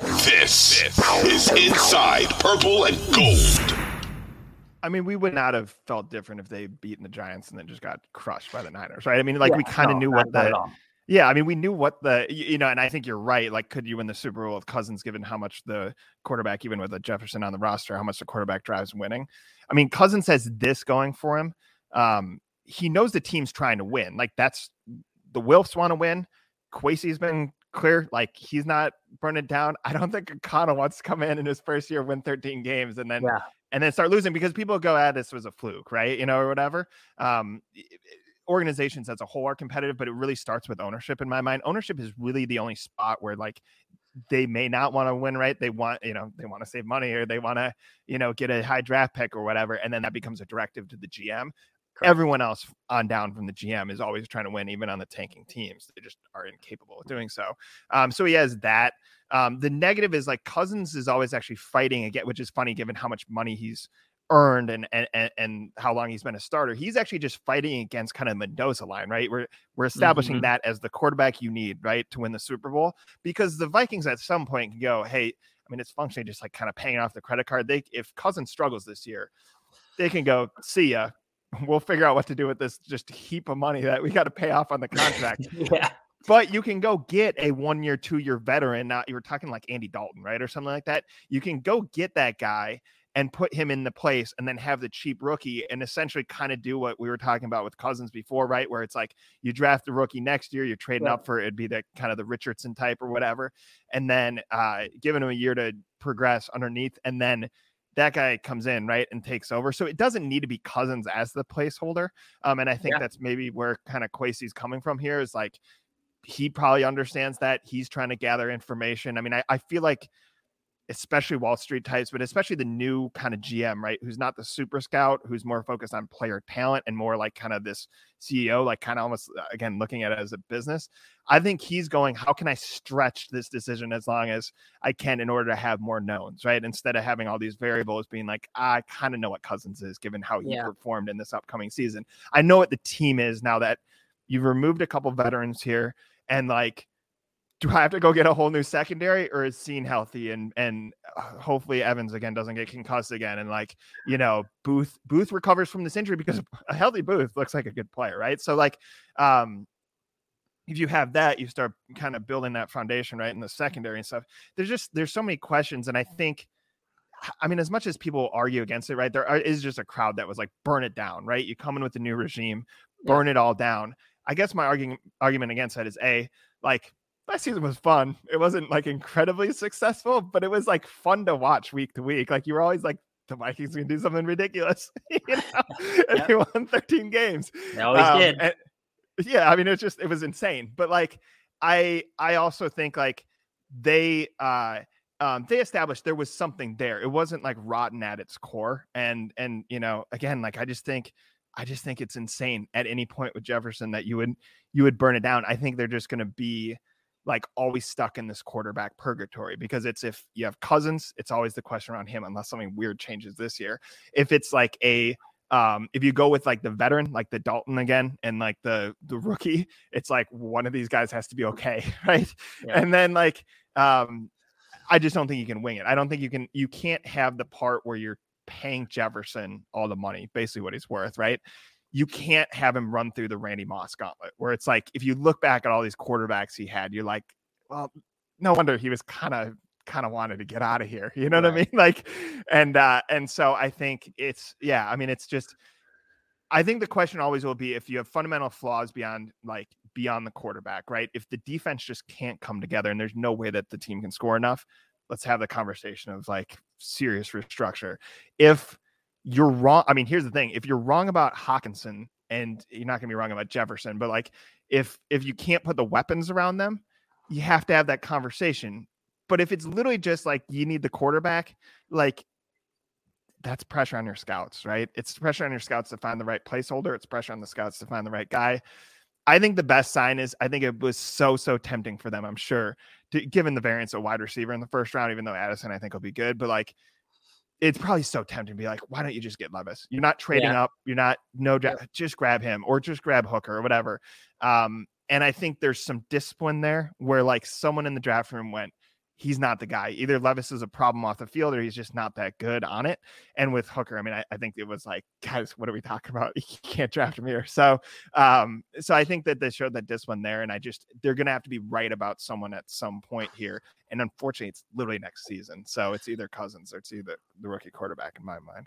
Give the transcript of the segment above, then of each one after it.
This is Inside Purple and Gold. I mean, we would not have felt different if they beaten the Giants and then just got crushed by the Niners, right? I mean, like Yeah, we kind of no, knew what the yeah, I mean, we knew what the you know, and I think you're right. Like, could you win the Super Bowl with Cousins, given how much the quarterback, even with a Jefferson on the roster, how much the quarterback drives winning? I mean, Cousins has this going for him. Um, he knows the team's trying to win. Like, that's the Wilfs want to win. Kwesi's been clear, like he's not burning down. I don't think O'Connell wants to come in in his first year, win 13 games, and then Yeah. and then start losing because people go, ah, this was a fluke, right? You know, or whatever. Um, organizations as a whole are competitive, but it really starts with ownership in my mind. Ownership is really the only spot where like they may not want to win, right? They want, you know, they want to save money or they want to, you know, get a high draft pick or whatever. And then that becomes a directive to the GM. Everyone else on down from the GM is always trying to win, even on the tanking teams. They just are incapable of doing so. Um, so he has that. Um, the negative is like Cousins is always actually fighting again, which is funny given how much money he's earned and and and, how long he's been a starter. He's actually just fighting against kind of Mendoza line, right? We're we're establishing Mhm. that as the quarterback you need, right, to win the Super Bowl because the Vikings at some point can go, hey, I mean, it's functionally just like kind of paying off the credit card. They if Cousins struggles this year, they can go, see ya. We'll figure out what to do with this just heap of money that we got to pay off on the contract. yeah. But you can go get a one year, two year veteran. Not you were talking like Andy Dalton, right? Or something like that. You can go get that guy and put him in the place and then have the cheap rookie and essentially kind of do what we were talking about with Cousins before, right? Where it's like you draft the rookie next year, you're trading up for it'd be the kind of the Richardson type or whatever, and then uh giving him a year to progress underneath, and then that guy comes in right and takes over. So it doesn't need to be Cousins as the placeholder. Um, and I think Yeah. that's maybe where kind of Kwesi's coming from here is like he probably understands that he's trying to gather information. I mean, I, I feel like especially Wall Street types, but especially the new kind of GM, right? Who's not the super scout, who's more focused on player talent and more like kind of this CEO, like kind of almost uh, again looking at it as a business. I think he's going, how can I stretch this decision as long as I can in order to have more knowns, right? Instead of having all these variables being like, I kind of know what Cousins is given how he Yeah. performed in this upcoming season. I know what the team is now that you've removed a couple veterans here and like do I have to go get a whole new secondary or is Cine healthy and and uh, hopefully Evans again doesn't get concussed again and like you know Booth Booth recovers from this injury because a healthy Booth looks like a good player right so like um if you have that you start kind of building that foundation right in the secondary and stuff there's just there's so many questions and I think I mean, as much as people argue against it, right? There are, is just a crowd that was like, burn it down, right? You come in with a new regime, Yeah. burn it all down. I guess my argument argument against that is a like last season was fun. It wasn't like incredibly successful, but it was like fun to watch week to week. Like you were always like, the Vikings can do something ridiculous, you know, and Yep. they won 13 games. They always Um, did. and- yeah, I mean, it's just it was insane. But like, I I also think like they uh um they established there was something there. It wasn't like rotten at its core. And and you know, again, like I just think I just think it's insane at any point with Jefferson that you would you would burn it down. I think they're just gonna be like always stuck in this quarterback purgatory because it's if you have cousins, it's always the question around him unless something weird changes this year. If it's like a um if you go with like the veteran like the dalton again and like the the rookie it's like one of these guys has to be okay right Yeah. and then like um i just don't think you can wing it i don't think you can you can't have the part where you're paying jefferson all the money basically what he's worth right you can't have him run through the randy moss gauntlet where it's like if you look back at all these quarterbacks he had you're like well no wonder he was kind of kind of wanted to get out of here you know what i mean? Like and uh and so i think it's yeah i mean it's just i think the question always will be if you have fundamental flaws beyond like beyond the quarterback right? If the defense just can't come together and there's no way that the team can score enough let's have the conversation of like serious restructure. If you're wrong, I mean, here's the thing: if you're wrong about Hockenson, and you're not going to be wrong about Jefferson, but like if if you can't put the weapons around them, you have to have that conversation. But if it's literally just like you need the quarterback, like that's pressure on your scouts, right? It's pressure on your scouts to find the right placeholder. It's pressure on the scouts to find the right guy. I think the best sign is I think it was so so tempting for them. I'm sure, to, given the variance of wide receiver in the first round, even though Addison I think will be good, but like it's probably so tempting to be like, why don't you just get Levis? You're not trading yeah. up. You're not no just grab him or just grab Hooker or whatever. Um, and I think there's some discipline there where like someone in the draft room went, he's not the guy. Either Levis is a problem off the field or he's just not that good on it. And with Hooker, I mean, I, I think it was like, guys, what are we talking about? You can't draft him here. So, um, so I think that they showed that discipline there, and I just they're gonna have to be right about someone at some point here. And unfortunately, it's literally next season. So it's either Cousins or it's either the rookie quarterback in my mind.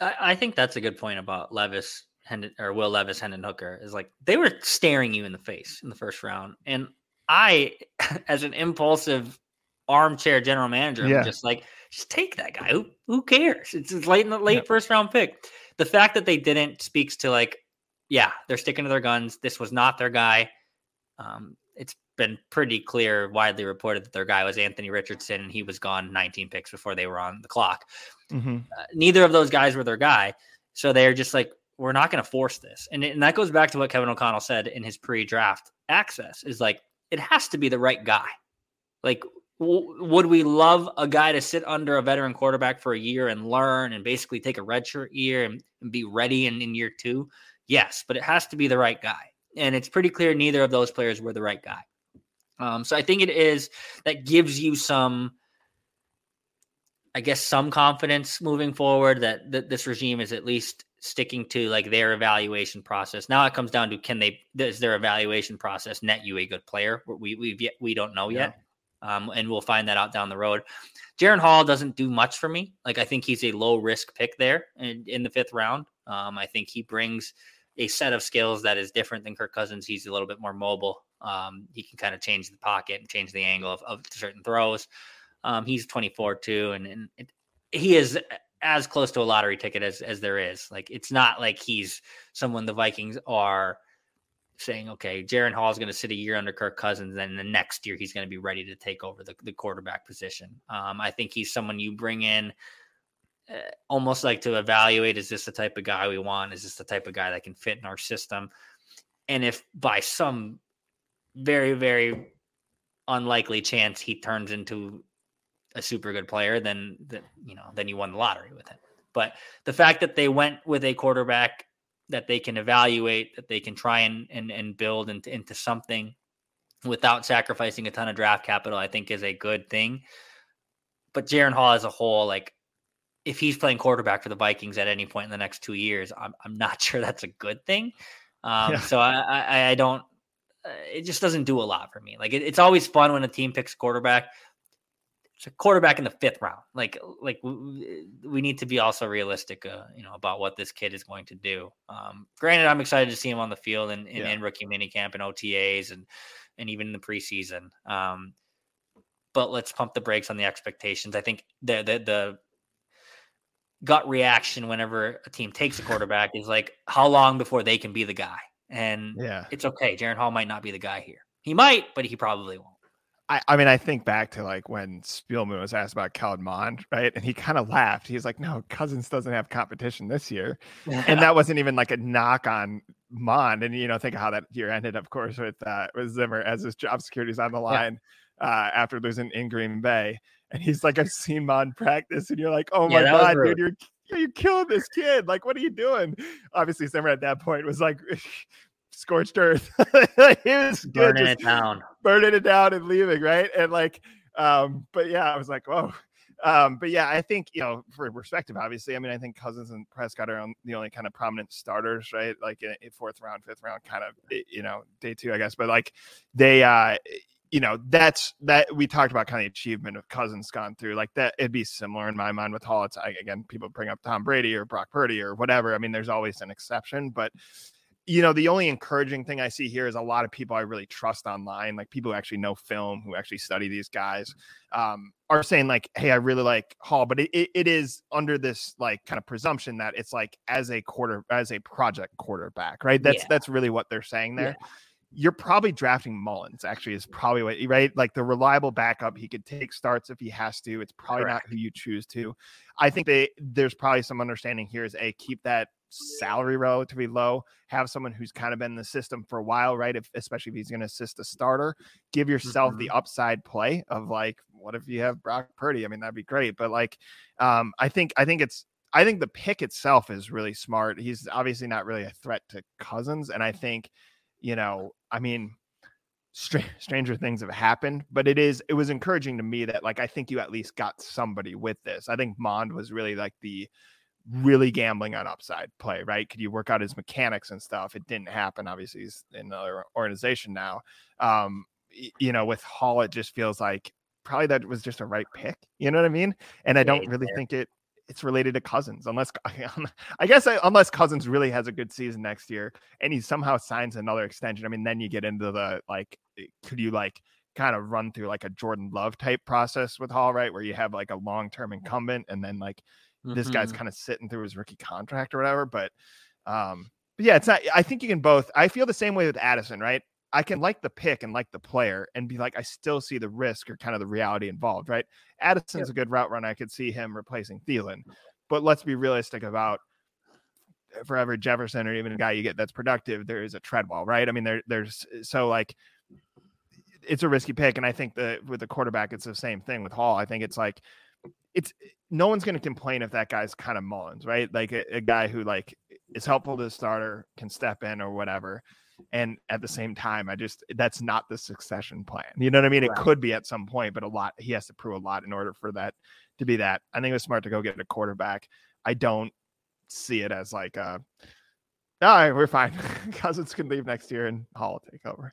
I, I think that's a good point about Levis Hendon, or Will Levis Hendon Hooker is like they were staring you in the face in the first round. And I, as an impulsive armchair general manager, yeah. just like, just take that guy. Who who cares? It's, late in the late yeah. first round pick. The fact that they didn't speaks to like, yeah, they're sticking to their guns. This was not their guy. Um, it's been pretty clear, widely reported that their guy was Anthony Richardson, and he was gone 19 picks before they were on the clock. Mm-hmm. Uh, neither of those guys were their guy, so they're just like, we're not going to force this, and and that goes back to what Kevin O'Connell said in his pre-draft access is like it has to be the right guy. Like, w- would we love a guy to sit under a veteran quarterback for a year and learn and basically take a redshirt year and, and be ready in, in year two? Yes, but it has to be the right guy. And it's pretty clear neither of those players were the right guy. Um, so I think it is that gives you some, I guess, some confidence moving forward that, that this regime is at least sticking to like their evaluation process. Now it comes down to can they does their evaluation process net you a good player? We we yet we don't know yet, yeah. um, and we'll find that out down the road. Jaren Hall doesn't do much for me. Like I think he's a low risk pick there in, in the fifth round. Um, I think he brings a set of skills that is different than Kirk Cousins. He's a little bit more mobile. Um, he can kind of change the pocket and change the angle of, of certain throws. Um, he's 24 too, and, and it, he is as close to a lottery ticket as as there is. Like it's not like he's someone the Vikings are saying, okay, Jaren Hall is going to sit a year under Kirk Cousins, and the next year he's going to be ready to take over the, the quarterback position. Um, I think he's someone you bring in almost like to evaluate is this the type of guy we want? Is this the type of guy that can fit in our system? And if by some very, very unlikely chance he turns into a super good player, then that you know, then you won the lottery with him. But the fact that they went with a quarterback that they can evaluate, that they can try and and, and build into, into something without sacrificing a ton of draft capital, I think is a good thing. But Jaren Hall as a whole, like if he's playing quarterback for the Vikings at any point in the next two years, I'm I'm not sure that's a good thing. Um, yeah. So I, I, I don't. Uh, it just doesn't do a lot for me. Like it, it's always fun when a team picks quarterback. It's a quarterback in the fifth round. Like like we, we need to be also realistic, uh, you know, about what this kid is going to do. Um, granted, I'm excited to see him on the field and in, in, yeah. in, rookie minicamp and OTAs and and even in the preseason. Um, but let's pump the brakes on the expectations. I think the the the gut reaction whenever a team takes a quarterback is like, how long before they can be the guy? And yeah, it's okay. Jaren Hall might not be the guy here. He might, but he probably won't. I, I mean, I think back to like when Spielman was asked about Kellen Mond, right? And he kind of laughed. He's like, no, Cousins doesn't have competition this year. Yeah. And that wasn't even like a knock on Mond. And, you know, think of how that year ended, of course, with, uh, with Zimmer as his job security is on the line yeah. uh, after losing in Green Bay. And he's like, I've seen Mond practice, and you're like, oh my yeah, god, dude, you're you're killing this kid. Like, what are you doing? Obviously, Zimmer at that point was like scorched earth. he was burning it down, burning it down and leaving, right? And like, Um, but yeah, I was like, whoa. Um, but yeah, I think you know, for perspective, obviously, I mean, I think Cousins and Prescott are on the only kind of prominent starters, right? Like in, in fourth round, fifth round, kind of, you know, day two, I guess. But like they, uh, you know, that's that we talked about kind of the achievement of Cousins gone through like that. It'd be similar in my mind with Hall. It's again, people bring up Tom Brady or Brock Purdy or whatever. I mean, there's always an exception, but you know, the only encouraging thing I see here is a lot of people I really trust online, like people who actually know film, who actually study these guys, um, are saying like, "Hey, I really like Hall," but it, it, it is under this like kind of presumption that it's like as a quarter as a project quarterback, right? That's Yeah. that's really what they're saying there. You're probably drafting Mullens. Actually, is probably what right, like the reliable backup. He could take starts if he has to. It's probably not who you choose to. I think they there's probably some understanding here is a keep that salary relatively low. Have someone who's kind of been in the system for a while, right? If especially if he's going to assist a starter, give yourself the upside play of like, what if you have Brock Purdy? I mean, that'd be great. But like, um, I think I think it's I think the pick itself is really smart. He's obviously not really a threat to Cousins, and I think, you know, I mean. Str- stranger things have happened, but it is it was encouraging to me that like I think you at least got somebody with this. I think Mond was really like the really gambling on upside play, right? Could you work out his mechanics and stuff? It didn't happen. Obviously, he's in another organization now. Um, you know, with Hall, it just feels like probably that was just a right pick. You know what I mean? And I don't really think it it's related to Cousins, unless I guess I, unless Cousins really has a good season next year and he somehow signs another extension. I mean, then you get into the like, eh, could you like kind of run through like a Jordan Love type process with Hall, right? Where you have like a long term incumbent and then like this guy's Mhm. kind of sitting through his rookie contract or whatever. But um, but yeah, it's not I think you can both I feel the same way with Addison, right? I can like the pick and like the player and be like, I still see the risk or kind of the reality involved, right? Addison's a good route runner. I could see him replacing Thielen. But let's be realistic about eh, for every Jefferson or even a guy you get that's productive, there is a Treadwell, right? I mean, there there's eh, so like it's a risky pick. And I think that with the quarterback, it's the same thing with Hall. I think it's like it's eh, no one's going to complain if that guy's kind of Mullens, right? Like a, a guy who like is helpful to the starter, can step in or whatever. And at the same time, I just that's not the succession plan. You know what I mean? It Right. could be at some point, but a lot he has to prove a lot in order for that to be that. I think it was smart to go get a quarterback. I don't see it as like a all right, we're fine. Cousins can leave next year and Hall will take over.